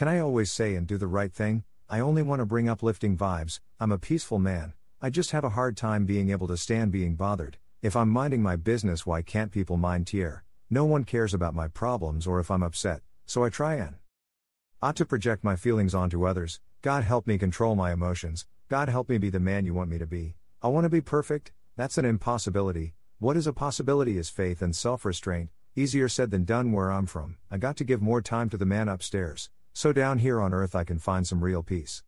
Can I always say and do the right thing? I only want to bring uplifting vibes, I'm a peaceful man, I just have a hard time being able to stand being bothered. If I'm minding my business, why can't people mind tier? No one cares about my problems or if I'm upset, so I try and ought to project my feelings onto others. God help me control my emotions, God help me be the man you want me to be. I want to be perfect, that's an impossibility. What is a possibility is faith and self restraint, easier said than done where I'm from. I got to give more time to the man upstairs, so down here on earth I can find some real peace.